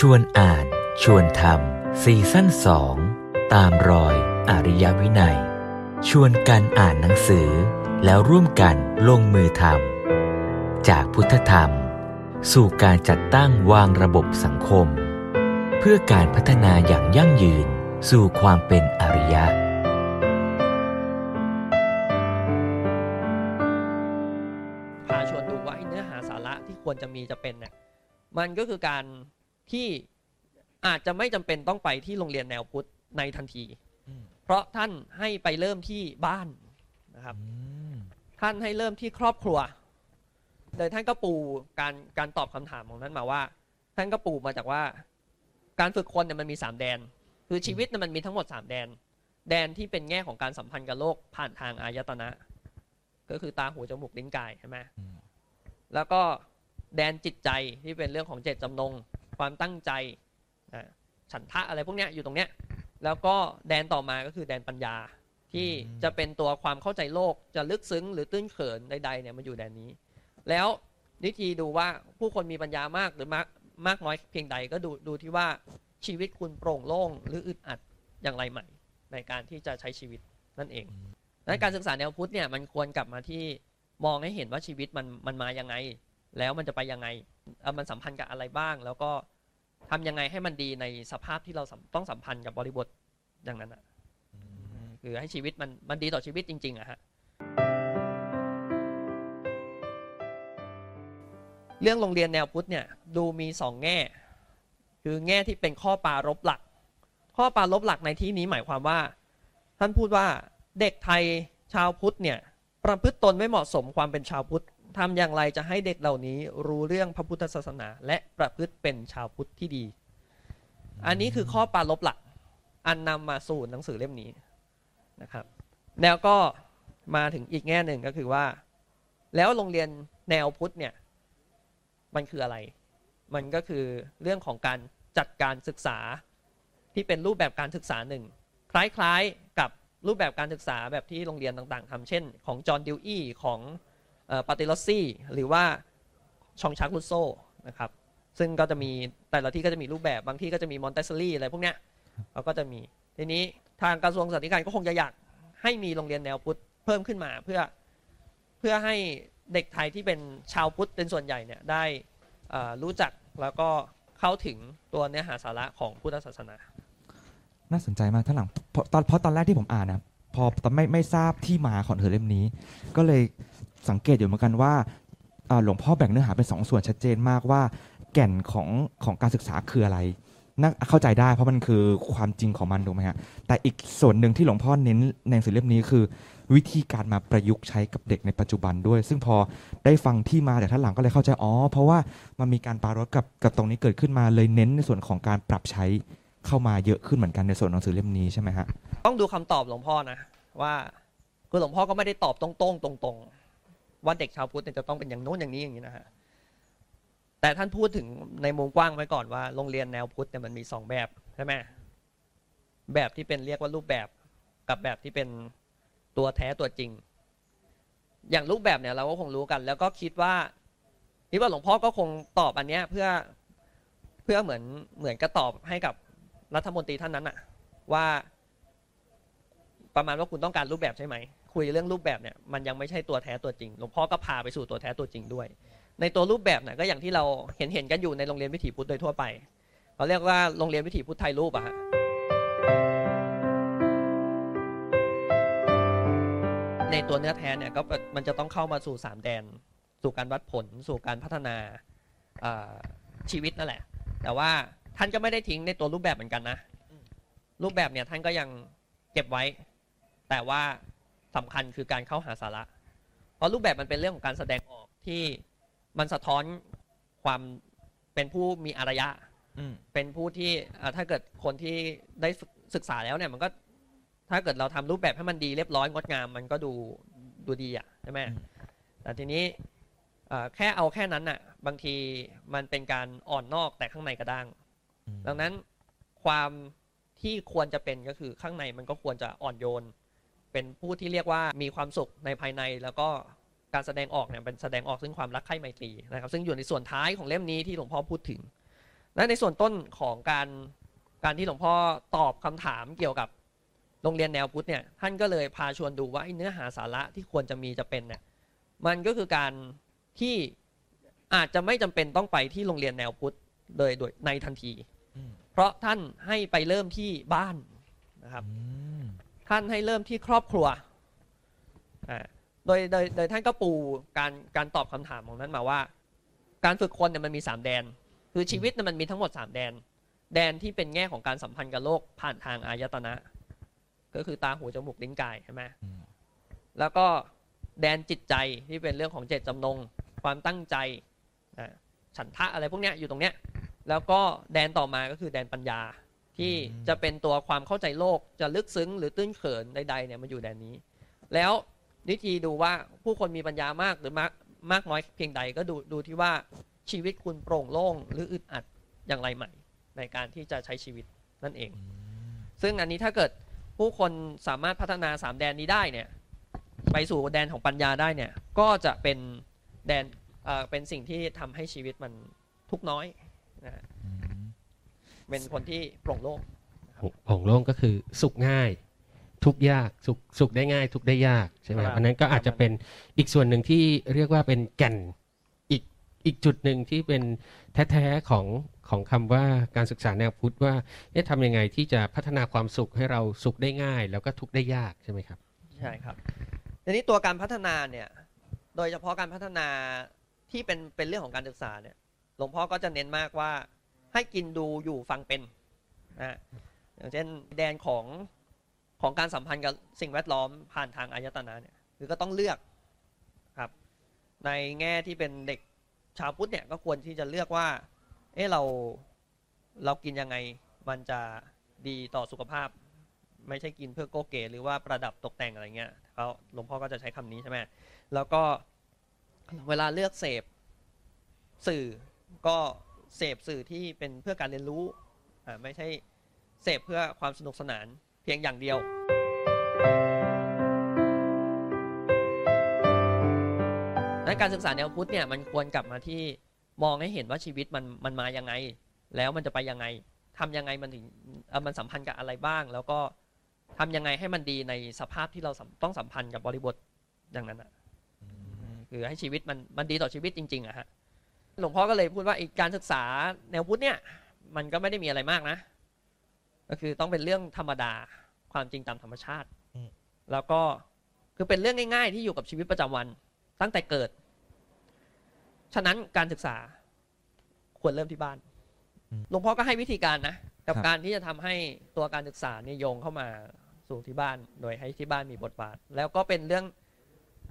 ชวนอ่าน ชวนทำซีซั่นสองตามรอยอริยวินัย ชวนกันอ่านหนังสือ แล้วร่วมกันลงมือทำจากพุทธธรรม สู่การจัดตั้งวางระบบสังคม เพื่อการพัฒนาอย่างยั่งยืนสู่ความเป็นอริยะ พาชวนดูว่าเนื้อหาสาระที่ควรจะมีจะเป็นเนี่ยมันก็คือการ ที่อาจจะไม่จำเป็นต้องไปที่โรงเรียนแนวพุทธในทันที เพราะท่านให้ไปเริ่มที่บ้านนะครับท่านให้เริ่มที่ครอบครัวโดยท่านก็ปูการการตอบคำถามของท่านมาว่า ท่านก็ปูมาจากว่า การฝึกคนเนี่ยมันมีสามแดน คือชีวิตเนี่ยมันมีทั้งหมดสามแดน แดนที่เป็นแง่ของการสัมพันธ์กับโลกผ่านทางอายตนะ ก็คือตาหูจมูกลิ้นกายใช่ไหมอืมแล้วก็แดนจิตใจที่เป็นเรื่องของเจตจำนง ความตั้งใจอ่าฉันทะอะไรพวกเนี้ยอยู่ตรงเนี้ยแล้วก็แดนต่อมาก็คือแดนปัญญาที่จะเป็นตัวความเข้าใจโลกจะลึกซึ้งหรือตื้นเขินใดๆเนี่ยมันอยู่แดนนี้ แล้ววิธีดูว่าผู้คนมีปัญญามากหรือมากมากน้อยเพียงใดก็ดูดูที่ว่าชีวิตคุณโปร่งโล่งหรืออึดอัดอย่างไรใหม่ ในการที่จะใช้ชีวิตนั่นเองดังนั้นการศึกษาแนวพุทธเนี่ยมันควรกลับมาที่มองให้เห็นว่าชีวิตมันมันมายังไง แล้วมันจะไปยังไงเอ่อมันสัมพันธ์กับอะไรบ้าง แล้วก็ ทำยังไงให้มันดีในสภาพที่เราสัมต้องสัมพันธ์กับบริบทอย่างนั้นอะคือให้ชีวิตมันมันดีต่อชีวิตจริงๆอะฮะเรื่องโรงเรียนแนวพุทธเนี่ยดูมีสองแง่ คือแง่ที่เป็นข้อปรารบหลัก ข้อปรารบหลักในที่นี้หมายความว่า ท่านพูดว่าเด็กไทยชาวพุทธเนี่ยประพฤติตนไม่เหมาะสมความเป็นชาวพุทธ ทำอย่างไรจะให้เด็กเหล่านี้รู้เรื่องพระพุทธศาสนา และประพฤติเป็นชาวพุทธที่ดี อันนี้คือข้อปารบหลัก อันนำมาสู่หนังสือเล่มนี้นะครับ แล้วก็มาถึงอีกแง่หนึ่งก็คือว่า แล้วโรงเรียนแนวพุทธเนี่ย มันคืออะไร มันก็คือเรื่องของการจัดการศึกษาที่เป็นรูปแบบการศึกษาหนึ่งคล้ายๆกับรูปแบบการศึกษาแบบที่โรงเรียนต่างๆทำเช่น ของจอห์นดิวอี้ของ เปสตาลอซซี่ เปสตาลอ ซซี่ หรือว่าฌองฌากรูสโซนะครับซึ่งก็จะมีแต่ละที่ก็จะมีรูปแบบบางที่ก็จะมีมอนเตสซอรี่อะไรพวกเนี้ยเขาก็จะมีทีนี้ทางกระทรวงศึกษาธิการก็คงจะอยากให้มีโรงเรียนแนวพุทธเพิ่มขึ้นมาเพื่อเพื่อให้เด็กไทยที่เป็นชาวพุทธเป็นส่วนใหญ่เนี่ยได้เอ่อรู้จักแล้วก็เข้าถึงตัวเนื้อหาสาระของพุทธศาสนา น่าสนใจมากท่านหลังเพราะตอนเพราะตอนแรกที่ผมอ่านนะพอตอนไม่ไม่ทราบที่มาของหนังสือเล่มนี้ ก็เลย สังเกตอยู่เหมือนกันว่าหลวงพ่อแบ่งเนื้อหาเป็นสองส่วนชัดเจนมากว่า แก่นของของการศึกษาคืออะไรน่าเข้าใจได้เพราะมันคือความจริงของมันถูกไหมฮะแต่อีกส่วนหนึ่งที่หลวงพ่อเน้นในหนังสือเล่มนี้คือ วิธีการมาประยุกต์ใช้กับเด็กในปัจจุบันด้วย ซึ่งพอได้ฟังที่มาจากท่านหลังก็เลยเข้าใจอ๋อเพราะว่ามันมีการปรารถกับกับตรงนี้เกิดขึ้นมาเลยเน้นในส่วนของการปรับใช้เข้ามาเยอะขึ้นเหมือนกันในส่วนหนังสือเล่มนี้ใช่ไหมฮะต้องดูคำตอบหลวงพ่อนะว่าคือหลวงพ่อก็ไม่ได้ตอบตรงๆตรงๆ ว่าเด็กชาวพุทธเนี่ยจะต้องเป็นอย่างโน้นอย่างนี้อย่างนี้นะฮะแต่ท่านพูดถึงในมุมกว้างไว้ก่อนว่าโรงเรียนแนวพุทธเนี่ยมันมีสองแบบใช่ไหมแบบที่เป็นเรียกว่ารูปแบบกับแบบที่เป็นตัวแท้ตัวจริง อย่างรูปแบบเนี่ยเราก็คงรู้กัน แล้วก็คิดว่าคิดว่าหลวงพ่อก็คงตอบอันเนี้ยเพื่อเพื่อเหมือนเหมือนกระตอบให้กับรัฐมนตรีท่านนั้นอะว่า ประมาณว่าคุณต้องการรูปแบบใช่ไหม คุยเรื่องรูปแบบเนี่ยมันยังไม่ใช่ตัวแท้ตัวจริงหลวงพ่อก็พาไปสู่ตัวแท้ตัวจริงด้วย ในตัวรูปแบบเนี่ยก็อย่างที่เราเห็นเห็นกันอยู่ในโรงเรียนวิถีพุทธโดยทั่วไปเราเรียกว่าโรงเรียนวิถีพุทธไทยรูปอะฮะในตัวเนื้อแท้เนี่ยก็มันจะต้องเข้ามาสู่สามแดน สู่การวัดผล สู่การพัฒนาชีวิตนั่นแหละ แต่ว่าท่านก็ไม่ได้ทิ้งในตัวรูปแบบเหมือนกันนะ รูปแบบเนี่ยท่านก็ยังเก็บไว้ แต่ว่า สำคัญคือการเข้าหาสาระ เพราะรูปแบบมันเป็นเรื่องของการแสดงออกที่มันสะท้อนความเป็นผู้มีอารยะเป็นผู้ที่อ่าถ้าเกิดคนที่ได้ฝึกศึกษาแล้วเนี่ยมันก็ถ้าเกิดเราทำรูปแบบให้มันดีเรียบร้อยงดงาม มันก็ดูดูดีอะใช่ไหมอืมแต่ทีนี้อ่าแค่เอาแค่นั้นน่ะ บางทีมันเป็นการอ่อนนอกแต่ข้างในกระด้าง ดังนั้นความที่ควรจะเป็นก็คือข้างในมันก็ควรจะอ่อนโยน เป็นผู้ที่เรียกว่ามีความสุขในภายใน แล้วก็การแสดงออกเนี่ยเป็นแสดงออกซึ่งความรักใคร่ไมตรีนะครับ ซึ่งอยู่ในส่วนท้ายของเล่มนี้ที่หลวงพ่อพูดถึง และในส่วนต้นของการการที่หลวงพ่อตอบคำถามเกี่ยวกับโรงเรียนแนวพุทธเนี่ยท่านก็เลยพาชวนดูว่าไอ้เนื้อหาสาระที่ควรจะมีจะเป็นเนี่ยมันก็คือการที่อาจจะไม่จำเป็นต้องไปที่โรงเรียนแนวพุทธเลยโดยในทันทีอืมเพราะท่านให้ไปเริ่มที่บ้านนะครับอืม ท่านให้เริ่มที่ครอบครัวอ่าโดยโดยโดยท่านก็ปูการการตอบคำถามของนั้นมาว่า การฝึกคนเนี่ยมันมีสามแดน คือชีวิตเนี่ยมันมีทั้งหมดสามแดน แดนที่เป็นแง่ของการสัมพันธ์กับโลกผ่านทางอายตนะ ก็คือตาหูจมูกลิ้นกายใช่ไหมอืมแล้วก็แดนจิตใจที่เป็นเรื่องของเจตจำนง ความตั้งใจอ่าฉันทะอะไรพวกเนี้ยอยู่ตรงเนี้ยแล้วก็แดนต่อมาก็คือแดนปัญญา ที่จะเป็นตัวความเข้าใจโลกจะลึกซึ้งหรือตื้นเขินใดๆเนี่ยมันอยู่แดนนี้ แล้ววิธีดูว่าผู้คนมีปัญญามากหรือมากมากน้อยเพียงใดก็ดูดูที่ว่าชีวิตคุณโปร่งโล่งหรืออึดอัดอย่างไรใหม่ ในการที่จะใช้ชีวิตนั่นเอง ซึ่งอันนี้ถ้าเกิดผู้คนสามารถพัฒนาสามแดนนี้ได้เนี่ยไปสู่แดนของปัญญาได้เนี่ยก็จะเป็นแดนเอ่อเป็นสิ่งที่ทำให้ชีวิตมันทุกข์น้อยนะฮะอืม เป็นคนที่โปร่งโล่งโป่งโล่งก็คือสุขง่าย ทุกข์ยากสุขสุขได้ง่าย ทุกข์ได้ยากใช่ไหมครับอันนั้นก็อาจจะเป็นอีกส่วนหนึ่งที่เรียกว่าเป็นแก่นอีกอีกจุดหนึ่งที่เป็นแท้ๆของของคำว่าการศึกษาแนวพุทธว่าเอ๊ะทำยังไงที่จะพัฒนาความสุขให้เราสุขได้ง่าย แล้วก็ทุกข์ได้ยากใช่ไหมครับ ใช่ครับทีนี้ตัวการพัฒนาเนี่ยโดยเฉพาะการพัฒนาที่เป็นเป็นเรื่องของการศึกษาเนี่ยหลวงพ่อก็จะเน้นมากว่า ให้กินดูอยู่ฟังเป็นนะอย่างเช่นแดนของของการสัมพันธ์กับสิ่งแวดล้อมผ่านทางอายตนะเนี่ยคือก็ต้องเลือกครับ ในแง่ที่เป็นเด็กชาวพุทธเนี่ยก็ควรที่จะเลือกว่า เออเราเรากินยังไงมันจะดีต่อสุขภาพ ไม่ใช่กินเพื่อโกเก๋หรือว่าประดับตกแต่งอะไรเงี้ยเขาหลวงพ่อก็จะใช้คำนี้ใช่ไหมแล้วก็เวลาเลือกเสพสื่อก็ เสพสื่อที่เป็นเพื่อการเรียนรู้ไม่ใช่เสพเพื่อความสนุกสนานเพียงอย่างเดียว ดังนั้นการศึกษาแนวพุทธเนี่ยมันควรกลับมาที่มองให้เห็นว่าชีวิตมันมันมายังไง แล้วมันจะไปยังไงทำยังไงมันถึงมันสัมพันธ์กับอะไรบ้าง แล้วก็ทำยังไงให้มันดีในสภาพที่เราต้องสัมพันธ์กับบริบทอย่างนั้นอะคือให้ชีวิตมันมันดีต่อชีวิตจริงๆอะฮะ หลวงพ่อก็เลยพูดว่าไอ้การศึกษาแนวพุทธเนี่ยมันก็ไม่ได้มีอะไรมากนะ ก็คือต้องเป็นเรื่องธรรมดาความจริงตามธรรมชาติอืมแล้วก็คือเป็นเรื่องง่าย ๆ ที่อยู่กับชีวิตประจำวันตั้งแต่เกิด ฉะนั้นการศึกษาควรเริ่มที่บ้านอืมหลวงพ่อก็ให้วิธีการนะกับครับการที่จะทำให้ตัวการศึกษาเนี่ยโยงเข้ามาสู่ที่บ้าน โดยให้ที่บ้านมีบทบาท แล้วก็เป็นเรื่อง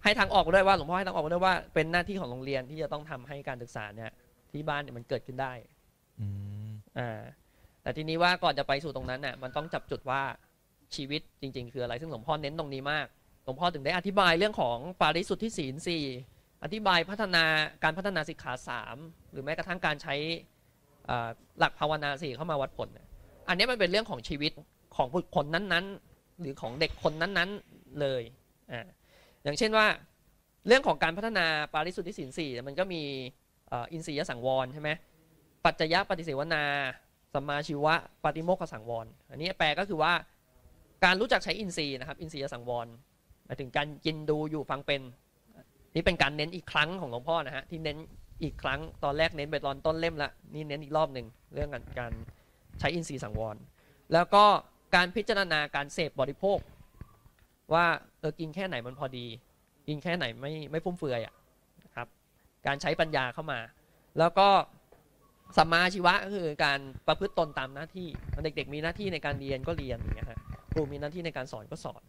ให้ทางออกด้วยว่าหลวงพ่อให้ทางออกด้วยว่าเป็นหน้าที่ของโรงเรียนที่จะต้องทำให้การศึกษาเนี่ยที่บ้านเนี่ยมันเกิดขึ้นได้อืมอ่าแต่ทีนี้ว่าก่อนจะไปสู่ตรงนั้นน่ะมันต้องจับจุดว่าชีวิตจริง ๆ คืออะไรซึ่งหลวงพ่อเน้นตรงนี้มากหลวงพ่อถึงได้อธิบายเรื่องของปาริสุทธิศีลสี่อธิบายพัฒนาการพัฒนาสิกขาสามหรือแม้กระทั่งการใช้อ่าหลักภาวนาสี่เข้ามาวัดผลเนี่ยอันนี้มันเป็นเรื่องของชีวิตของบุคคลนั้นๆ หรือของเด็กคนนั้นๆเลยอ่า อย่างเช่นว่าเรื่องของการพัฒนาปาริสุทธิศีลสี่มันก็มีอินทรียสังวรใช่ไหมปัจจยปฏิเสวนาสัมมาชีวะปฏิโมกขสังวร อันนี้แปลก็คือว่าการรู้จักใช้อินทรีย์นะครับ อินทรียสังวรหมายถึงการกินดูอยู่ฟังเป็น นี่เป็นการเน้นอีกครั้งของหลวงพ่อนะฮะที่เน้นอีกครั้งตอนแรกเน้นไปตอนต้นเล่มละนี่เน้นอีกรอบหนึ่งเรื่องการการใช้อินทรีย์สังวร แล้วก็การพิจารณาการเสพบริโภค ว่าเออกินแค่ไหนมันพอดี กินแค่ไหนไม่ไม่ฟุ่มเฟือยอะนะครับการใช้ปัญญาเข้ามา แล้วก็สัมมาชีวะก็คือการประพฤติตนตามหน้าที่เด็กๆมีหน้าที่ในการเรียนก็เรียนอย่างเงี้ยฮะครูมีหน้าที่ในการสอนก็สอน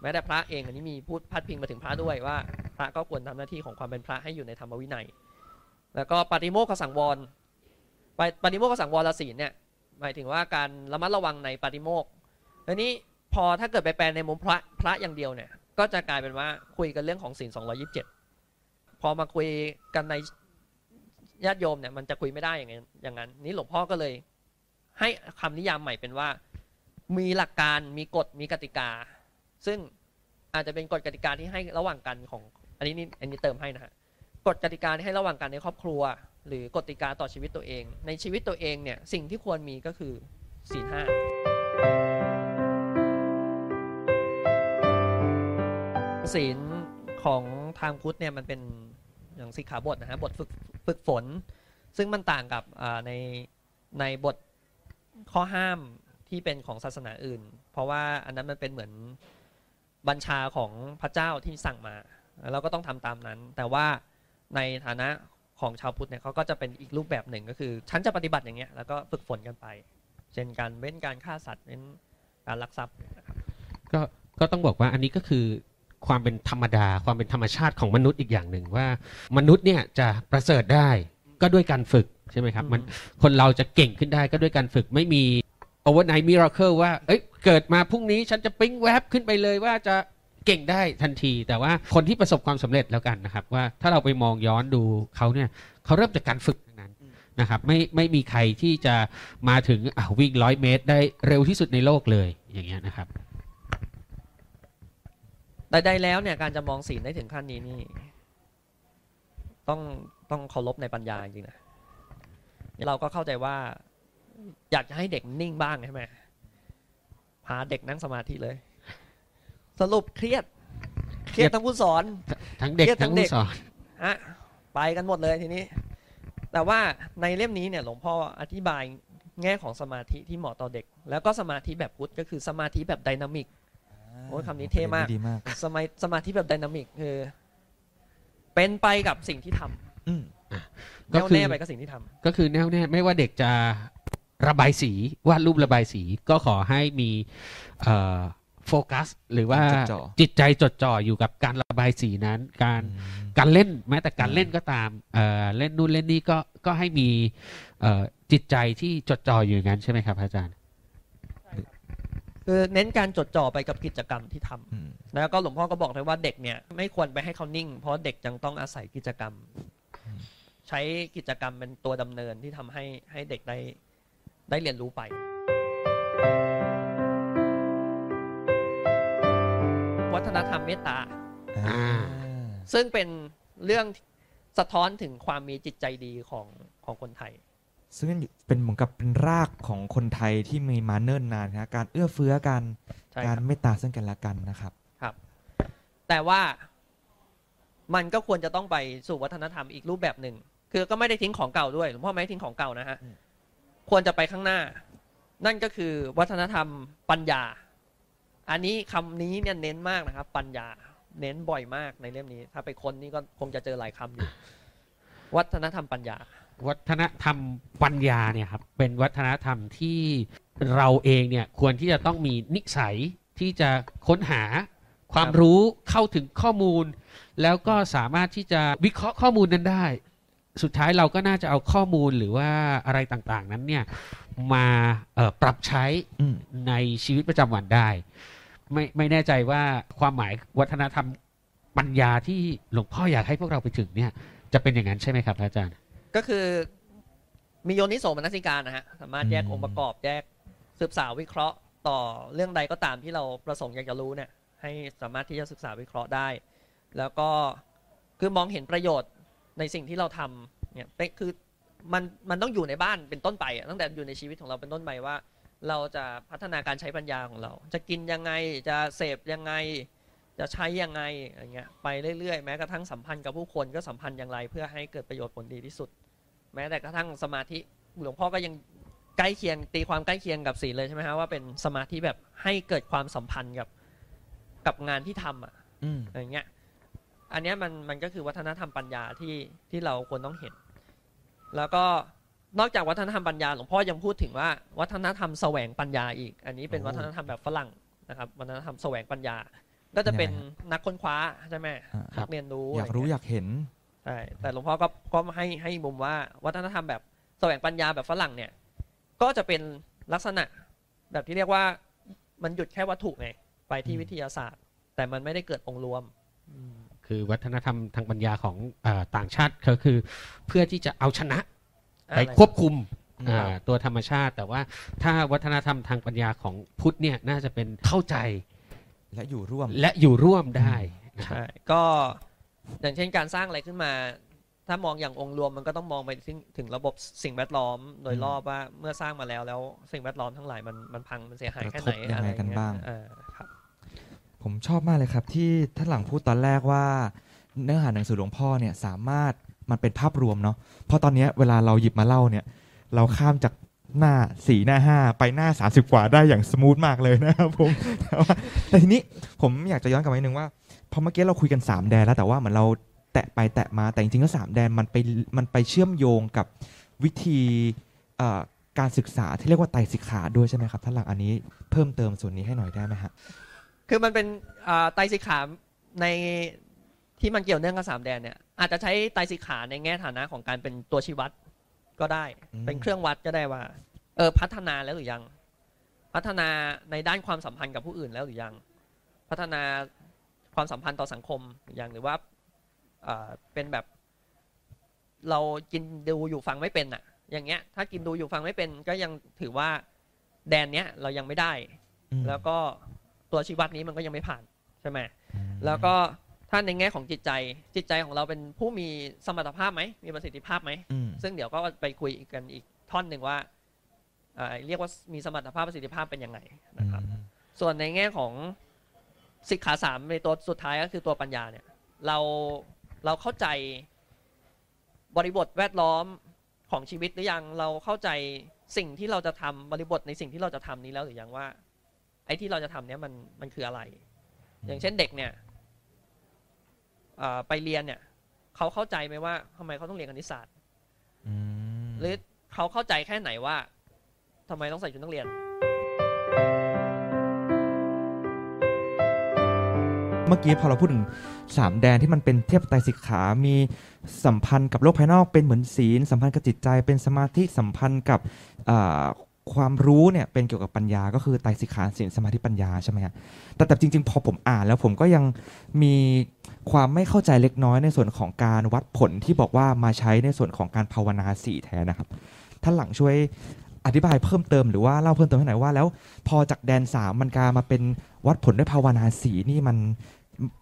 แม้แต่พระเองอันนี้มีพูดพัดพิงมาถึงพระด้วยว่า พระก็ควรทำหน้าที่ของความเป็นพระให้อยู่ในธรรมวินัย แล้วก็ปฏิโมกขสังวรปฏิปฏิโมกขสังวรศีลเนี่ยหมายถึงว่าการระมัดระวังในปฏิโมกอันนี้ พอถ้าเกิดไปแปลในมุมพระพระอย่างเดียวเนี่ย ก็จะกลายเป็นว่าคุยกันเรื่องของศีล227พอมาคุยกันในญาติโยมเนี่ยมันจะคุยไม่ได้อย่างนั้นอย่างนั้น นี่หลวงพ่อก็เลย ให้คำนิยามใหม่เป็นว่า มีหลักการมีกฎมีกติกา ซึ่งอาจจะเป็นกฎกติกาที่ให้ระหว่างกันของ อันนี้นี่อันนี้เติมให้นะฮะกฎกติกาที่ให้ระหว่างกันในครอบครัว หรือกฎกติกาต่อชีวิตตัวเอง ในชีวิตตัวเองเนี่ยสิ่งที่ควรมีก็คือศีลห้า ศีลของทางพุทธเนี่ยมันเป็นอย่างสิกขาบทนะฮะบทฝึกฝึกฝน ซึ่งมันต่างกับในในบทข้อห้ามที่เป็นของศาสนาอื่น เพราะว่าอันนั้นมันเป็นเหมือนบัญชาของพระเจ้าที่สั่งมาเราก็ต้องทำตามนั้น แต่ว่าในฐานะของชาวพุทธเนี่ยเขาก็จะเป็นอีกรูปแบบหนึ่งก็คือ ฉันจะปฏิบัติอย่างเงี้ยแล้วก็ฝึกฝนกันไป เช่นการเว้นการฆ่าสัตว์เว้นการลักทรัพย์นะครับก็ก็ต้องบอกว่าอันนี้ก็คือ ความเป็นธรรมดา ความเป็นธรรมชาติของมนุษย์อีกอย่างหนึ่งว่า มนุษย์เนี่ยจะประเสริฐได้ก็ด้วยการฝึกใช่ไหมครับ มันคนเราจะเก่งขึ้นได้ก็ด้วยการฝึกไม่มี overnight miracle ว่าเอ้ยเกิดมาพรุ่งนี้ฉันจะปิ๊งแวบขึ้นไปเลยว่าจะเก่งได้ทันที แต่ว่าคนที่ประสบความสำเร็จแล้วกันนะครับ ว่าถ้าเราไปมองย้อนดูเขาเนี่ยเขาเริ่มจากการฝึกทั้งนั้นนะครับไม่ไม่มีใครที่จะมาถึงอะวิ่งร้อยเมตร ได้เร็วที่สุดในโลกเลยอย่างเงี้ยนะครับ ใดๆแล้วเนี่ยการจะมองศีลได้ถึงขั้นนี้นี่ ต้องต้องเคารพในปัญญาจริงๆนะเราก็เข้าใจว่า อยากจะให้เด็กนิ่งบ้างใช่ไหมพาเด็กนั่งสมาธิเลย สรุปเครียด เครียดทั้งผู้สอน ทั้งเด็กเครียดทั้ทั้งงเด็ผู้กสอนฮะไปกันหมดเลยทีนี้ แต่ว่าในเล่มนี้เนี่ย หลวงพ่ออธิบายแง่ของสมาธิที่เหมาะต่อเด็ก แล้วก็สมาธิแบบพุทธก็คือสมาธิแบบ dynamic โอ้ยคำนี้เท่มากดีมาก สมาสมาธิแบบ dynamic คือ เป็นไปกับสิ่งที่ทำอืมแน่วแน่ไปกับสิ่งที่ทำก็คือแน่วแน่ไม่ว่าเด็กจะระบายสีวาดรูประบายสีก็ขอให้มีเอ่อโฟกัส หรือว่าจดจ่อจิตใจจดจ่ออยู่กับการระบายสีนั้น การอืมการเล่นแม้แต่การอืมเล่นก็ตามเอ่อเล่นนู่นเล่นนี่ก็ก็ให้มีเอ่อจิตใจที่จดจ่ออยู่อย่างนั้นใช่ไหมครับ อาจารย์ คือเน้นการจดจ่อไปกับกิจกรรมที่ทำอืมแล้วก็หลวงพ่อก็บอกเลยว่าเด็กเนี่ยไม่ควรไปให้เขานิ่ง เพราะเด็กยังต้องอาศัยกิจกรรม ใช้กิจกรรมเป็นตัวดำเนินที่ทำให้ให้เด็กได้ได้เรียนรู้ไป วัฒนธรรมเมตตาอ่าซึ่งเป็นเรื่องสะท้อนถึงความมีจิตใจดีของของคนไทย ซึ่งเป็นเหมือนกับเป็นรากของคนไทยที่มีมาเนิ่นนานนะการเอื้อเฟื้อกันใช่คการรับเมตตาซึ่งกันและกันนะครับ แต่ว่ามันก็ควรจะต้องไปสู่วัฒนธรรมอีกรูปแบบหนึ่ง คือก็ไม่ได้ทิ้งของเก่าด้วยหลวงพ่อไม่ได้ทิ้งของเก่านะฮะอืมควรจะไปข้างหน้า นั่นก็คือวัฒนธรรมปัญญา อันนี้คำนี้เนี่ยเน้นมากนะครับ ปัญญาเน้นบ่อยมากในเล่มนี้ ถ้าไปคนนี่ก็คงจะเจอหลายคำอยู่ วัฒนธรรมปัญญา วัฒนธรรมปัญญาเนี่ยครับเป็นวัฒนธรรมที่เราเองเนี่ยควรที่จะต้องมีนิสัยที่จะค้นหาความร,รู้เข้าถึงข้อมูล แล้วก็สามารถที่จะวิเคราะห์ข้อมูลนั้นได้ สุดท้ายเราก็น่าจะเอาข้อมูลหรือว่าอะไรต่างๆนั้นเนี่ยมาปรับใช้ในชีวิตประจำวันได้ ไม่ไม่แน่ใจว่าความหมายวัฒนธรรมปัญญาที่หลวงพ่ออยากให้พวกเราไปถึงเนี่ยจะเป็นอย่างนั้นใช่ไหมครับอาจารย์ ก็คือมีโยนิโสมนสิการนะฮะ สามารถแยกอืมองค์ประกอบแยกศึกษาวิเคราะห์ต่อเรื่องใดก็ตามที่เราประสงค์อยากจะรู้เนี่ย ให้สามารถที่จะศึกษาวิเคราะห์ได้ แล้วก็คือมองเห็นประโยชน์ในสิ่งที่เราทำเนี่ยเป็นคือมันมันต้องอยู่ในบ้านเป็นต้นไปอะตั้งแต่อยู่ในชีวิตของเราเป็นต้นไปว่า เราจะพัฒนาการใช้ปัญญาของเรา จะกินยังไงจะเสพยังไง จะใช้ยังไงอะไรเงี้ยไปเรื่อยๆ แม้กระทั่งสัมพันธ์กับผู้คนก็สัมพันธ์อย่างไร เพื่อให้เกิดประโยชน์ผลดีที่สุด แม้แต่กระทั่งสมาธิหลวงพ่อก็ยังใกล้เคียงตีความใกล้เคียงกับศีลเลยใช่ไหมฮะว่าเป็นสมาธิแบบให้เกิดความสัมพันธ์กับกับงานที่ทำอะอืมอะไรเงี้ย อันเนี้ยมันมันก็คือวัฒนธรรมปัญญาที่ที่เราควรต้องเห็น แล้วก็นอกจากวัฒนธรรมปัญญาหลวงพ่อยังพูดถึงว่าวัฒนธรรมแสวงปัญญาอีก อันนี้เป็นโอ้วัฒนธรรมแบบฝรั่งนะครับวัฒนธรรมแสวงปัญญา ก็จะเป็นยังไงฮะนักค้นคว้าใช่ไหมอ่านักเรียนรู้อยากะไเงี้รู้อยากเห็น ใช่แต่หลวงพ่อก็ก็ให้ให้มุมว่าวัฒนธรรมแบบแสวงปัญญาแบบฝรั่งเนี่ย ก็จะเป็นลักษณะแบบที่เรียกว่ามันหยุดแค่วัตถุไงไปที่อืมวิทยาศาสตร์ แต่มันไม่ได้เกิดองค์รวมคือวัฒนธรรมทางปัญญาของอาต่างชาติก็คือ เพื่อที่จะเอาชนะไปอะไรควบคุมอืมอ่าตัวธรรมชาติ แต่ว่าถ้าวัฒนธรรมทางปัญญาของพุทธเนี่ยน่าจะเป็นเข้าใจและอยู่ร่วมและอยู่ร่วมได้นะครับใช่ก็ อย่างเช่นการสร้างอะไรขึ้นมา ถ้ามองอย่างองค์รวมมันก็ต้องมองไปถึงถึงระบบสิ่งแวดล้อมโดยรอบว่าเมื่อสร้างมาแล้วแล้วสิ่งแวดล้อมทั้งหลายมันมันพังมันเสียหายแค่ไหนกระทบยังไงกันบ้างครับ ผมชอบมากเลยครับ ที่ท่านหลังพูดตอนแรกว่า เนื้อหาหนังสือหลวงพ่อเนี่ยสามารถมันเป็นภาพรวมเนาะเพราะตอนนี้เวลาเราหยิบมาเล่าเนี่ย เราข้ามจากหน้าสี่หน้าห้าไปหน้า30กว่าได้อย่างสมูทมากเลยนะครับผมแต่ทีนี้ผมอยากจะย้อนกลับมาอีกนึงว่า พอเมื่อกี้เราคุยกัน 3 แดนแล้วแต่ว่าเหมือนเราแตะไปแตะมาแต่จริงๆแล้วสามแดนมันไปมันไปเชื่อมโยงกับวิธีเอ่อการศึกษาที่เรียกว่าไตรสิกขาด้วยใช่ไหมครับท่านหลังอันนี้เพิ่มเติมส่วนนี้ให้หน่อยได้ไหมฮะคือมันเป็นอ่าไตรสิกขาในที่มันเกี่ยวเนื่องกับสามแดนเนี่ยอาจจะใช้ไตรสิกขาในแง่ฐานะของการเป็นตัวชี้วัดก็ได้อืมเป็นเครื่องวัดก็ได้ว่าเออพัฒนาแล้วหรือยัง พัฒนาในด้านความสัมพันธ์กับผู้อื่นแล้วหรือยัง พัฒนา ความสัมพันธ์ต่อสังคมหรือยังหรือว่าอ่าเป็นแบบ เรากินดูอยู่ฟังไม่เป็นอะอย่างเงี้ย ถ้ากินดูอยู่ฟังไม่เป็น ก็ยังถือว่าแดนเนี้ยเรายังไม่ได้อืมแล้วก็ตัวชี้วัดนี้มันก็ยังไม่ผ่านใช่ไหมแล้วก็ถ้าในแง่ของจิตใจ จิตใจของเราเป็นผู้มีสมรรถภาพไหมมีประสิทธิภาพไหมอืมซึ่งเดี๋ยวก็ไปคุยกันอีกท่อนหนึ่งว่าเอ่อเรียกว่ามีสมรรถภาพประสิทธิภาพเป็นยังไงนะครับ ส่วนในแง่ของ สิกขาสามในตัวสุดท้ายก็คือตัวปัญญาเนี่ยเราเราเข้าใจบริบทแวดล้อมของชีวิตหรือยังเราเข้าใจสิ่งที่เราจะทำบริบทในสิ่งที่เราจะทำนี้แล้วหรือยังว่า ไอ้ที่เราจะทำเนี้ยมันมันคืออะไร อย่างเช่นเด็กเนี่ยไปเรียนเนี่ยเขาเข้าใจไหมว่าทำไมเขาต้องเรียนคณิตศาสตร์หรือเขาเข้าใจแค่ไหนว่าทำไมต้องใส่ชุดนักเรียน มื่อกี้พอเราพูดถึงสามแดนที่มันเป็นเทียบไตรสิกขา มีสัมพันธ์กับโลกภายนอกเป็นเหมือนศีล สัมพันธ์กับจิตใจ เป็นสมาธิสัมพันธ์กับความรู้เนี่ยเป็นเกี่ยวกับปัญญา ก็คือไตรสิกขาศีลสมาธิปัญญาใช่ไหมฮะแต่แต่จริง ๆ พอผมอ่านแล้วผมก็ยังมีความไม่เข้าใจเล็กน้อยในส่วนของการวัดผลที่บอกว่ามาใช้ในส่วนของการภาวนาสี่แทนนะครับท่านหลังช่วยอธิบายเพิ่มเติมหรือว่าเล่าเพิ่มเติมให้หน่อยว่าแล้ว พอจากแดนสามมันกลายมาเป็นวัดผลด้วยภาวนาสีนี่มัน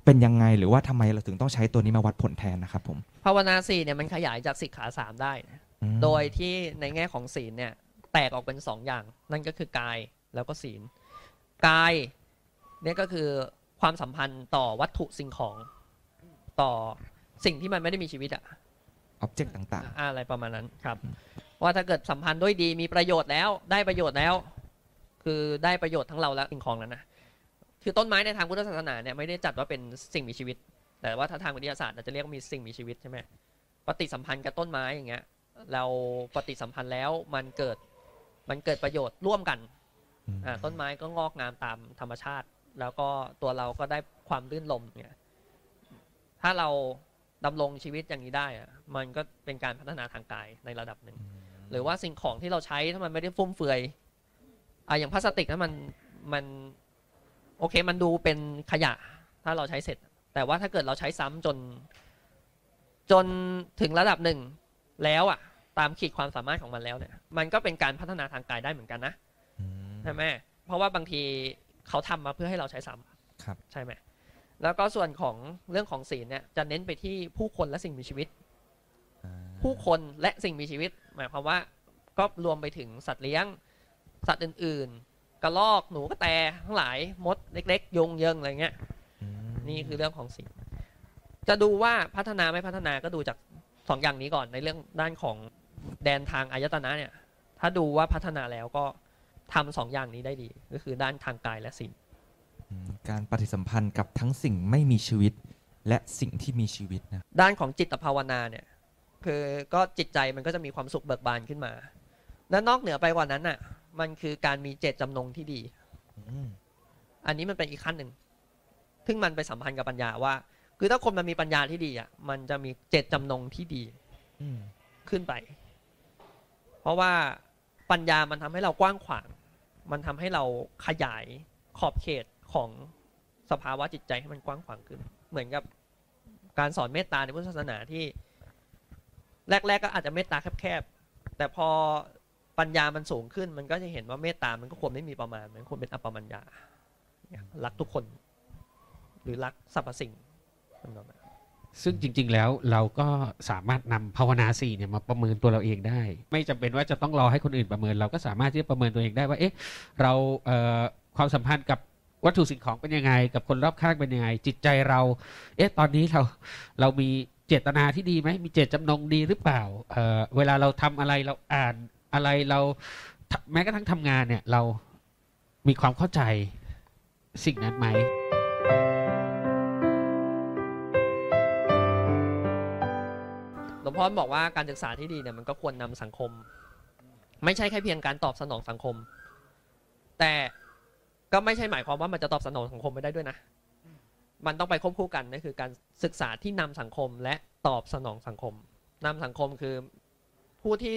เป็นยังไงหรือว่าทำไมเราถึงต้องใช้ตัวนี้มาวัดผลแทนนะครับผมภาวนาสี่เนี่ยมันขยายจากสิกขาสามได้นะอืมโดยที่ในแง่ของศีลเนี่ยแตกออกเป็นสองอย่าง นั่นก็คือกายแล้วก็ศีล กายเนี่ยก็คือความสัมพันธ์ต่อวัตถุสิ่งของต่อสิ่งที่มันไม่ได้มีชีวิตอะอ็อบเจกต์ต่างอะไรประมาณนั้นครับ ว่าถ้าเกิดสัมพันธ์ด้วยดีมีประโยชน์แล้วได้ประโยชน์แล้ว คือได้ประโยชน์ทั้งเราและสิ่งของนั้นนะ คือต้นไม้ในทางพุทธศาสนาเนี่ยไม่ได้จัดว่าเป็นสิ่งมีชีวิต แต่ว่าถ้าทางวิทยาศาสตร์อาจจะเรียกว่ามีสิ่งมีชีวิตใช่ไหมปฏิสัมพันธ์กับต้นไม้อย่างเงี้ย เราปฏิสัมพันธ์แล้วมันเกิดมันเกิดประโยชน์ร่วมกันๆอืมอ่าต้นไม้ก็งอกงามตามธรรมชาติ แล้วก็ตัวเราก็ได้ความลื่นลมเนี่ยถ้าเราดำรงชีวิตอย่างนี้ได้อะมันก็เป็นการพัฒนาทางกายในระดับหนึ่ง หรือว่าสิ่งของที่เราใช้ถ้ามันไม่ได้ฟุ่มเฟือยอะอย่างพลาสติกนั้นมันมัน โอเค มันดูเป็นขยะ ถ้าเราใช้เสร็จ แต่ว่าถ้าเกิดเราใช้ซ้ำจน จนถึงระดับหนึ่งแล้วอะ ตามขีดความสามารถของมันแล้วเนี่ย มันก็เป็นการพัฒนาทางกายได้เหมือนกันนะอืมใช่ไหมเพราะว่าบางทีเขาทำมาเพื่อให้เราใช้ซ้ำครับ ใช่ไหมแล้วก็ส่วนของเรื่องของศีลเนี่ยจะเน้นไปที่ผู้คนและสิ่งมีชีวิตอ่าผู้คนและสิ่งมีชีวิต หมายความว่าก็รวมไปถึงสัตว์เลี้ยงสัตว์อื่นๆ กระรอกหนูกระแตทั้งหลายมดเล็ก ๆยุงเยิงอะไรเงี้ยอืมนี่คือเรื่องของสิ่ง จะดูว่าพัฒนาไม่พัฒนาก็ดูจากสองอย่างนี้ก่อนในเรื่องด้านของแดนทางอายตนะเนี่ย ถ้าดูว่าพัฒนาแล้วก็ทำสองอย่างนี้ได้ดี ก็คือด้านทางกายและสิ่งอืมการปฏิสัมพันธ์กับทั้งสิ่งไม่มีชีวิต และสิ่งที่มีชีวิตนะด้านของจิตภาวนาเนี่ย คือก็จิตใจมันก็จะมีความสุขเบิกบานขึ้นมา และนอกเหนือไปกว่านั้นน่ะ มันคือการมีเจตจำนงที่ดีอืมอันนี้มันเป็นอีกขั้นหนึ่ง ซึ่งมันไปสัมพันธ์กับปัญญาว่า คือถ้าคนมันมีปัญญาที่ดีอะ มันจะมีเจตจำนงที่ดีอืมขึ้นไป เพราะว่าปัญญามันทำให้เรากว้างขวาง มันทำให้เราขยายขอบเขตของสภาวะจิตใจให้มันกว้างขวางขึ้น เหมือนกับการสอนเมตตาในพุทธศาสนาที่ แรก ๆ ก็อาจจะเมตตาแคบๆ แต่พอ ปัญญามันสูงขึ้น มันก็จะเห็นว่าเมตตามันก็ควรไม่มีประมาณ มันควรเป็นอัปปมัญญารักทุกคน หรือรักสรรพสิ่งซึ่งจริง ๆ แล้วเราก็สามารถนำภาวนาสี่เนี่ยมาประเมินตัวเราเองได้ ไม่จำเป็นว่าจะต้องรอให้คนอื่นประเมิน เราก็สามารถที่จะประเมินตัวเองได้ว่า เอ๊ะ เราเความสัมพันธ์กับวัตถุสิ่งของเป็นยังไง กับคนรอบข้างเป็นยังไง จิตใจเรา เอ๊ะ ตอนนี้เราเรามีเจตนาที่ดีไหมมีเจตจำนงดีหรือเปล่าเเวลาเราทำอะไรเราอ่าน อะไรเราแม้กระทั่งทำงานเนี่ยเรามีความเข้าใจสิ่งนั้นไหมหลวงพ่อบอกว่าการศึกษาที่ดีเนี่ยมันก็ควรนำสังคม ไม่ใช่แค่เพียงการตอบสนองสังคม แต่ก็ไม่ใช่หมายความว่ามันจะตอบสนองสังคมไม่ได้ด้วยนะ มันต้องไปควบคู่กันนั่นคือการศึกษาที่นำสังคมและตอบสนองสังคมนำสังคมคือผู้ที่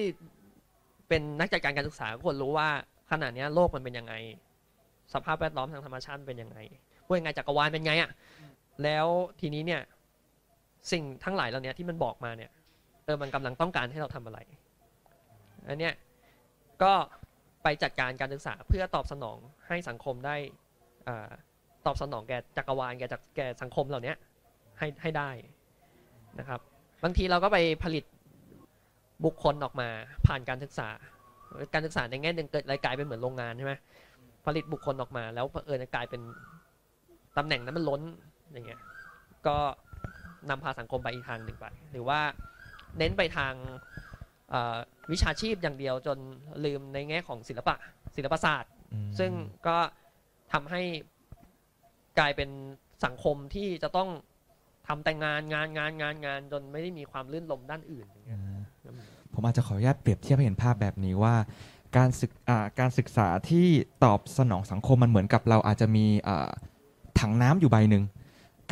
เป็นนักจัดการการศึกษาควรรู้ว่าขณะนี้โลกมันเป็นยังไง สภาพแวดล้อมทางธรรมชาติเป็นยังไงพูดยังไงจักรวาลเป็นไงอะ่ะแล้วทีนี้เนี่ยสิ่งทั้งหลายเหล่านี้ที่มันบอกมาเนี่ยเออมันกำลังต้องการให้เราทำอะไรอันเนี้ยก็ไปจัดการการศึกษาเพื่อตอบสนองให้สังคมได้อตอบสนองแก่จักรวาลแก่จักแก่สังคมเหล่านี้ให้ให้ได้นะครับ บางทีเราก็ไปผลิต บุคคลออกมาผ่านการศึกษา การศึกษาในแง่หนึ่งเกิดรายกลายเป็นเหมือนโรงงานใช่ไหมผลิตบุคคลออกมา แล้วเผอิญกลายเป็นตำแหน่งนั้นมันล้นอย่างเงี้ยก็นำพาสังคมไปอีกทางหนึ่งไป หรือว่าเน้นไปทางเอ่อวิชาชีพอย่างเดียวจนลืมในแง่ของศิลปะศิลปศาสตร์อืมซึ่งก็ทำให้กลายเป็นสังคมที่จะต้องทำแต่งานงานงานงานงานจนไม่ได้มีความลื่นลมด้านอื่นอย่างเงี้ยอ่า ผมอาจจะขออนุญาตเปรียบเทียบให้เห็นภาพแบบนี้ว่า การศึกการศึกษาที่ตอบสนองสังคมมันเหมือนกับเราอาจจะมีถังน้ำอยู่ใบหนึ่ง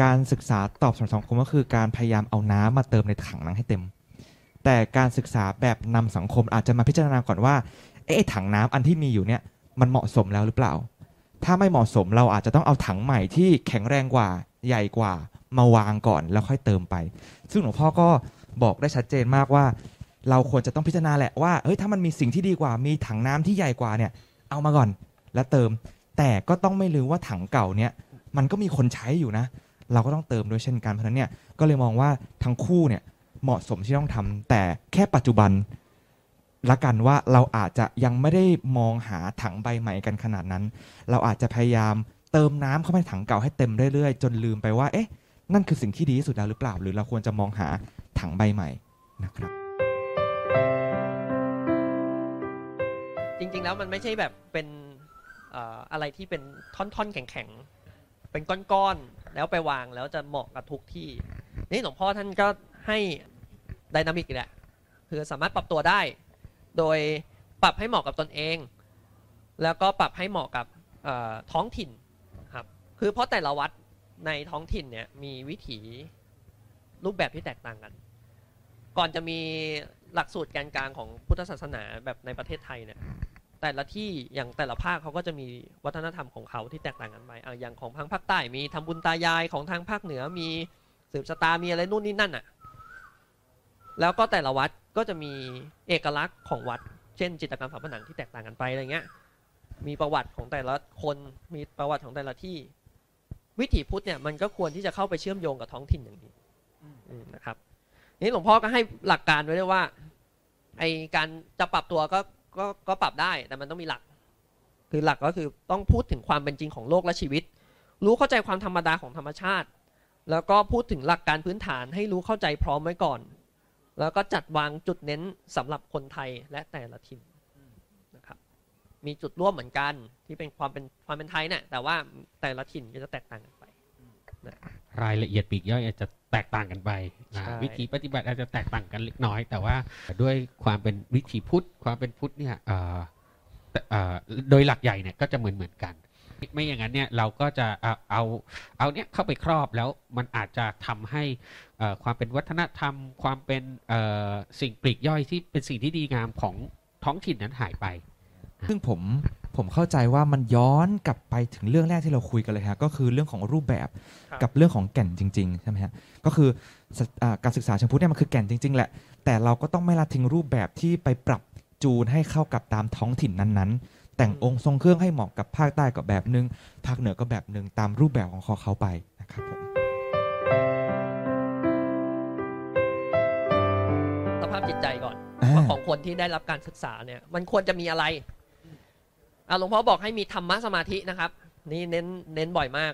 การศึกษาตอบสนองสังคมก็คือการพยายามเอาน้ำมาเติมในถังนั้นให้เต็ม แต่การศึกษาแบบนำสังคมอาจจะมาพิจารณาก่อนว่าเอ๊ะไอ้ถังน้ำอันที่มีอยู่เนี่ยมันเหมาะสมแล้วหรือเปล่า ถ้าไม่เหมาะสมเราอาจจะต้องเอาถังใหม่ที่แข็งแรงกว่าใหญ่กว่ามาวางก่อนแล้วค่อยเติมไป ซึ่งหลวงพ่อก็บอกได้ชัดเจนมากว่า เราควรจะต้องพิจารณาแหละว่าเฮ้ยถ้ามันมีสิ่งที่ดีกว่ามีถังน้ำที่ใหญ่กว่าเนี่ย เอามาก่อนแล้วเติม แต่ก็ต้องไม่ลืมว่าถังเก่าเนี่ยมันก็มีคนใช้อยู่นะ เราก็ต้องเติมด้วยเช่นกันเพราะนั้นเนี่ยก็เลยมองว่าทั้งคู่เนี่ยเหมาะสมที่ต้องทำแต่แค่ปัจจุบันละกันว่าเราอาจจะยังไม่ได้มองหาถังใบใหม่กันขนาดนั้น เราอาจจะพยายามเติมน้ำเข้าไปถังเก่าให้เต็มเรื่อยๆ จนลืมไปว่าเอ๊ะนั่นคือสิ่งที่ดีที่สุดแล้วหรือเปล่า หรือเราควรจะมองหาถังใบใหม่นะครับ จริง ๆ แล้วมันไม่ใช่แบบเป็นอะไรที่เป็นท่อนๆแข็งๆ เป็นก้อนๆ แล้วไปวางแล้วจะเหมาะกับทุกที่ นี่หลวงพ่อท่านก็ให้ไดนามิกแหละคือสามารถปรับตัวได้ โดยปรับให้เหมาะกับตนเอง แล้วก็ปรับให้เหมาะกับท้องถิ่นครับคือเพราะแต่ละวัดในท้องถิ่นเนี่ยมีวิถีรูปแบบที่แตกต่างกัน ก่อนจะมีหลักสูตรแกนกลางของพุทธศาสนาแบบในประเทศไทยเนี่ย แต่ละที่อย่างแต่ละภาคเขาก็จะมีวัฒนธรรมของเขาที่แตกต่างกันไปอะอย่างของทางภาคใต้มีทำบุญตายายของทางภาคเหนือมีสืบชะตามีอะไรนู่นนี่นั่นอะ แล้วก็แต่ละวัดก็จะมีเอกลักษณ์ของวัด เช่น จิตรกรรมฝาผนังที่แตกต่างกันไปอะไรเงี้ย มีประวัติของแต่ละคนมีประวัติของแต่ละที่ วิถีพุทธเนี่ยมันก็ควรที่จะเข้าไปเชื่อมโยงกับท้องถิ่นอย่างนี้อืมนะครับนี่หลวงพ่อก็ให้หลักการไว้ด้วยว่าไอการจะปรับตัวก็ ก็ก็ปรับได้แต่มันต้องมีหลัก คือหลักก็คือต้องพูดถึงความเป็นจริงของโลกและชีวิต รู้เข้าใจความธรรมดาของธรรมชาติ แล้วก็พูดถึงหลักการพื้นฐานให้รู้เข้าใจพร้อมไว้ก่อน แล้วก็จัดวางจุดเน้นสำหรับคนไทยและแต่ละถิ่นะครับมีจุดร่วมเหมือนกันที่เป็นความเป็นความเป็นไทยเนี่ยแต่ว่าแต่ละถิ่นก็จะแตกต่างกันไป รายละเอียดปลีกย่อยอาจจะแตกต่างกันไปนะใช่วิธีปฏิบัติอาจจะแตกต่างกันเล็กน้อย แต่ว่าด้วยความเป็นวิถีพุทธความเป็นพุทธเนี่ยเอ่อเอ่อโดยหลักใหญ่เนี่ยก็จะเหมือนเหมือนกัน ไม่อย่างนั้นเนี่ยเราก็จะเอาเอาเอาเนี่ยเข้าไปครอบแล้วมันอาจจะทำให้เอ่อความเป็นวัฒนธรรม ความเป็นเอ่อสิ่งปลีกย่อยที่เป็นสิ่งที่ดีงามของท้องถิ่นนั้นหายไป ซึ่งผม ผมเข้าใจว่ามันย้อนกลับไปถึงเรื่องแรกที่เราคุยกันเลยฮะก็คือเรื่องของรูปแบบครับกับเรื่องของแก่นจริงๆใช่ไหมฮะก็คือสอ่าการศึกษาเชิงพุทธเนี่ยมันคือแก่นจริง ๆ แหละ แต่เราก็ต้องไม่ละทิ้งรูปแบบที่ไปปรับจูนให้เข้ากับตามท้องถิ่นนั้นๆ แต่งองค์ทรงเครื่องให้เหมาะกับภาคใต้ก็แบบนึงภาคเหนือก็แบบนึงตามรูปแบบของเขาเขาไปนะครับผมใจก่อนอ่าว่าของคนที่ได้รับการศึกษาเนี่ยมันควรจะมีอะไรอะ หลวงพ่อบอกให้มีธรรมะสมาธินะครับ นี่เน้นเน้นบ่อยมาก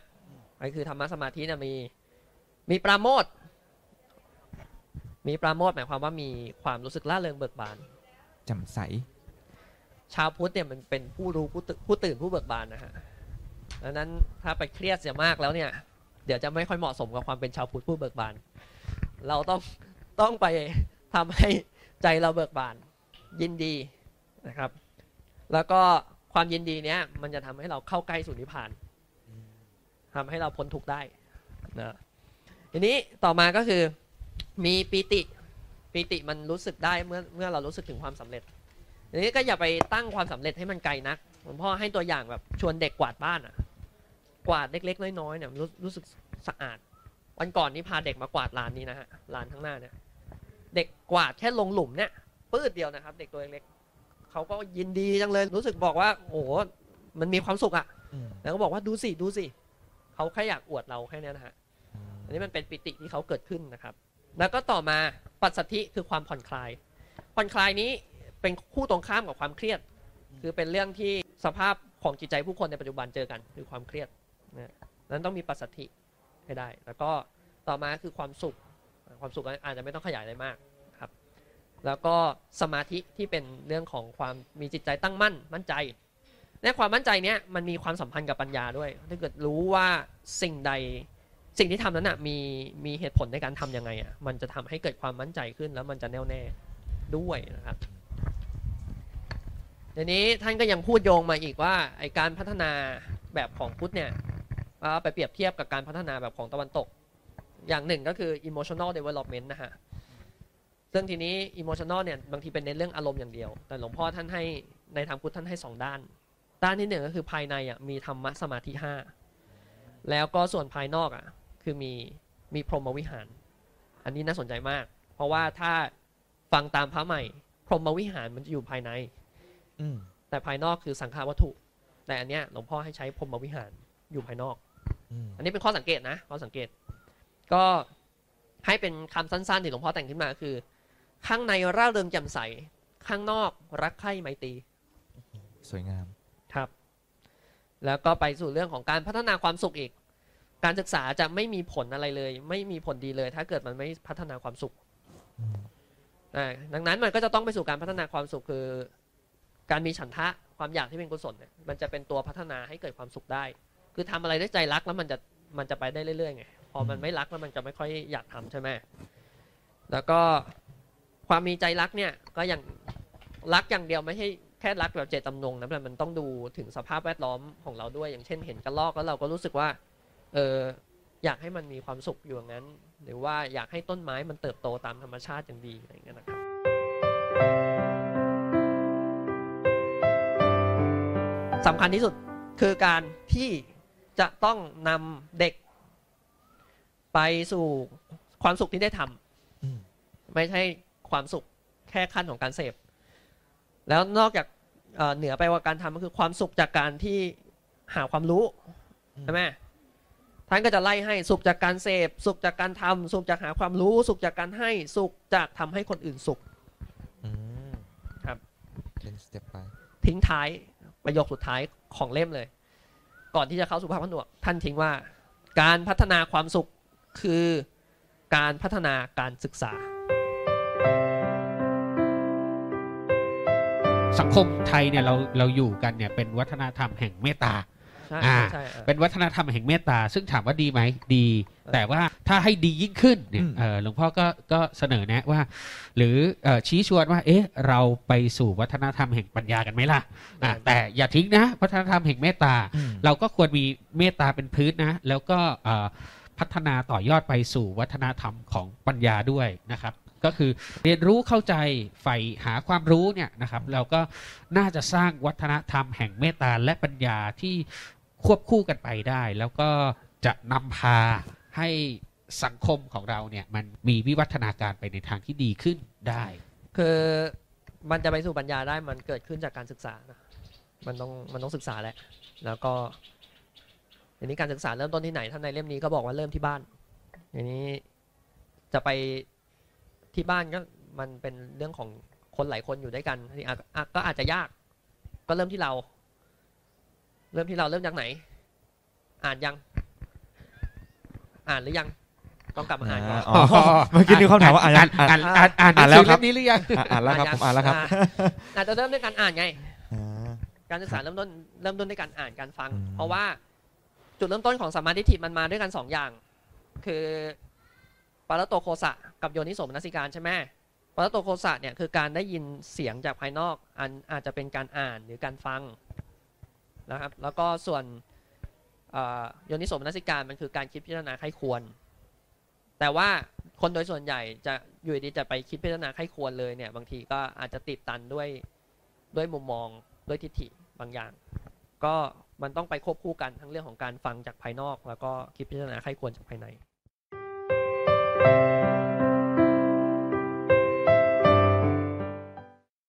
ก็คือธรรมะสมาธิเนี่ยมีมีปราโมทย์มีปราโมทย์หมายความว่ามีความรู้สึกล่าเริงเบิกบานแจ่มใส ชาวพุทธเนี่ยมันเป็นผู้รู้ผู้ตื่นผู้ตื่นผู้เบิกบานนะฮะดังนั้นถ้าไปเครียดเสียมากแล้วเนี่ย เดี๋ยวจะไม่ค่อยเหมาะสมกับความเป็นชาวพุทธผู้เบิกบาน เราต้องต้องไปทำให้ใจเราเบิกบานยินดีนะครับ แล้วก็ ความยินดีเนี้ยมันจะทำให้เราเข้าใกล้สู่นิพานทำให้เราพ้นทุกข์ได้นะทีนี้ต่อมาก็คือมีปีติปีติมันรู้สึกได้เมื่อเมื่อเรารู้สึกถึงความสำเร็จทีนี้ก็อย่าไปตั้งความสำเร็จให้มันไกลนักหลวงพ่อให้ตัวอย่างแบบชวนเด็กกวาดบ้านอะกวาดเล็กๆน้อยๆเนี่ยรู้รู้สึกสะอาด วันก่อนนี้พาเด็กมากวาดลานนี้นะฮะลานข้างหน้าเนี่ยเด็กกวาดแค่ลงหลุมเนี่ยปื้ดเดียวนะครับ เด็กตัวเล็ก เขาก็ยินดีจังเลยรู้สึกบอกว่า โอ้โหมันมีความสุขอะแล้วก็บอกว่าดูสิดูสิเขาแค่อยากอวดเราแค่เนี้ยนะฮะอันนี้มันเป็นปิติที่เขาเกิดขึ้นนะครับ แล้วก็ต่อมาปัสสัทธิคือความผ่อนคลาย ผ่อนคลายนี้เป็นคู่ตรงข้ามกับความเครียด คือเป็นเรื่องที่สภาพของจิตใจผู้คนในปัจจุบันเจอกันคือความเครียดนะนั้นต้องมีปัสสัทธิให้ได้ แล้วก็ต่อมาคือความสุข ความสุขอาจจะไม่ต้องขยายอะไรมากครับ แล้วก็สมาธิที่เป็นเรื่องของความมีจิตใจตั้งมั่นมั่นใจในความมั่นใจเนี้ยมันมีความสัมพันธ์กับปัญญาด้วย ถ้าเกิดรู้ว่าสิ่งใดสิ่งที่ทำนั้นนะมีมีเหตุผลในการทํำยังไงอะมันจะทำให้เกิดความมั่นใจขึ้นแล้วมันจะแน่วแน่ด้วยนะครับทีนี้ท่านก็ยังพูดโยงมาอีกว่าไอการพัฒนาแบบของพุทธเนี่ยเอาไปเปรียบเทียบกับการพัฒนาแบบของตะวันตก อย่างหนึ่งก็คือ emotional development นะฮะ ซึ่งทีนี้ emotional เนี่ยบางทีเป็นในเรื่องอารมณ์อย่างเดียว แต่หลวงพ่อท่านให้ในทางพุทธท่านให้สองด้าน ด้านที่หนึ่งก็คือภายในอะมีธรรมะสมาธิห้าแล้วก็ส่วนภายนอกอะคือมีมีพรหมวิหาร อันนี้น่าสนใจมาก เพราะว่าถ้าฟังตามพระใหม่ พรหมวิหารมันจะอยู่ภายใน อืมแต่ภายนอกคือสังขารวัตถุ แต่อันเนี้ยหลวงพ่อให้ใช้พรหมวิหารอยู่ภายนอกอืมอันนี้เป็นข้อสังเกตนะข้อสังเกต ก็ให้เป็นคำสั้นๆที่หลวงพ่อแต่งขึ้นมาคือ ข้างในร่าเริงแจ่มใส ข้างนอกรักใคร่ไมตรีสวยงามครับ แล้วก็ไปสู่เรื่องของการพัฒนาความสุขอีก การศึกษาจะไม่มีผลอะไรเลย ไม่มีผลดีเลย ถ้าเกิดมันไม่พัฒนาความสุขอืมอ่าดังนั้นมันก็จะต้องไปสู่การพัฒนาความสุขคือ การมีฉันทะความอยากที่เป็นกุศลเนี่ยมันจะเป็นตัวพัฒนาให้เกิดความสุขได้ คือทำอะไรด้วยใจรักแล้วมันจะมันจะไปได้เรื่อยๆไงพอมันไม่รักแล้วมันจะไม่ค่อยอยากทำใช่ไหมแล้วก็ ความมีใจรักเนี่ยก็อย่างรักอย่างเดียวไม่ใช่แค่รักแบบเจตจำนงนะแต่มันต้องดูถึงสภาพแวดล้อมของเราด้วย อย่างเช่น เห็นกระรอกแล้วเราก็รู้สึกว่าเอออยากให้มันมีความสุขอยู่อย่างนั้น หรือว่าอยากให้ต้นไม้มันเติบโตตามธรรมชาติอย่างดีอะไรอย่างเงี้ยนะครับสำคัญที่สุดคือการที่จะต้องนำเด็ก ไปสู่ความสุขที่ได้ทำอืมไม่ใช่ ความสุขแค่ขั้นของการเสพ แล้วนอกจากเอ่อเหนือไปกว่าการทำก็คือความสุขจากการที่หาความรู้ใช่ไหมท่านก็จะไล่ให้สุขจากการเสพ สุขจากการทำสุขจากหาความรู้ สุขจากการให้สุขจากทำให้คนอื่นสุขอืมครับเป็นสเต็ปไปทิ้งท้ายประโยคสุดท้ายของเล่มเลย ก่อนที่จะเข้าสู่ภาพผนวก ท่านทิ้งว่า การพัฒนาความสุขคือการพัฒนาการศึกษา สังคมไทยเนี่ยเราเราอยู่กันเนี่ยเป็นวัฒนธรรมแห่งเมตตาใช่อ่าใช่อะเป็นวัฒนธรรมแห่งเมตตา ซึ่งถามว่าดีไหมดี แต่ว่าถ้าให้ดียิ่งขึ้นเนี่ยอืมเอ่อหลวงพ่อก็ก็เสนอแนะว่า หรือเอ่อชี้ชวนว่า เอ๊ะ เราไปสู่วัฒนธรรมแห่งปัญญากันไหมล่ะอะแต่อย่าทิ้งนะ วัฒนธรรมแห่งเมตตาอืมเราก็ควรมีเมตตาเป็นพื้นนะ แล้วก็เอ่อพัฒนาต่อยอดไปสู่วัฒนธรรมของปัญญาด้วยนะครับ ก็คือเรียนรู้เข้าใจใฝ่หาความรู้เนี่ยนะครับ เราก็น่าจะสร้างวัฒนธรรมแห่งเมตตาและปัญญาที่ควบคู่กันไปได้ แล้วก็จะนำพาให้สังคมของเราเนี่ยมันมีวิวัฒนาการไปในทางที่ดีขึ้นได้ คือมันจะไปสู่ปัญญาได้มันเกิดขึ้นจากการศึกษานะมันต้องมันต้องศึกษาแหละ แล้วก็ทีนี้การศึกษาเริ่มต้นที่ไหนท่านในเล่มนี้ก็บอกว่าเริ่มที่บ้านทีนี้จะไป ที่บ้านก็มันเป็นเรื่องของคนหลายคนอยู่ด้วยกันที่อาจอะก็อาจจะยาก ก็เริ่มที่เรา เริ่มที่เราเริ่มจากไหน อ่านยัง อ่านหรือยังต้องกลับมาอ่านก่อนอ๋อเมื่อกี้นึกคำถามว่าอ่านยังอ่านอ่านอ่านอ่านหแล้นัวงสือครัเล่บมนี้หรือยังอะอ่านแล้วครับผมอ่านแล้วครับอะอาจจะเริ่มด้วยการอ่านไงอ่าการศึกษาเริ่มต้นเริ่มต้นด้วยการอ่านการฟังอืมเพราะว่าจุดเริ่มต้นของสัมมาทิฏฐิมันมาด้วยกันสองอย่าง คือ ปารตโตโคสะกับโยนิโสมนสิการใช่ไหมปารตโตโคสะเนี่ยคือการได้ยินเสียงจากภายนอกอันอาจจะเป็นการอ่านหรือการฟังนะครับ แล้วก็ส่วนโยนิโสมนสิการมันคือการคิดพิจารณาไข้ควร แต่ว่าคนโดยส่วนใหญ่จะอยู่ดีจะไปคิดพิจารณาไข้ควรเลยเนี่ยบางทีก็อาจจะติดตันด้วยด้วยมุมมองด้วยทิฏฐิบางอย่าง ก็มันต้องไปควบคู่กันทั้งเรื่องของการฟังจากภายนอก แล้วก็คิดพิจารณาไข้ควรจากภายใน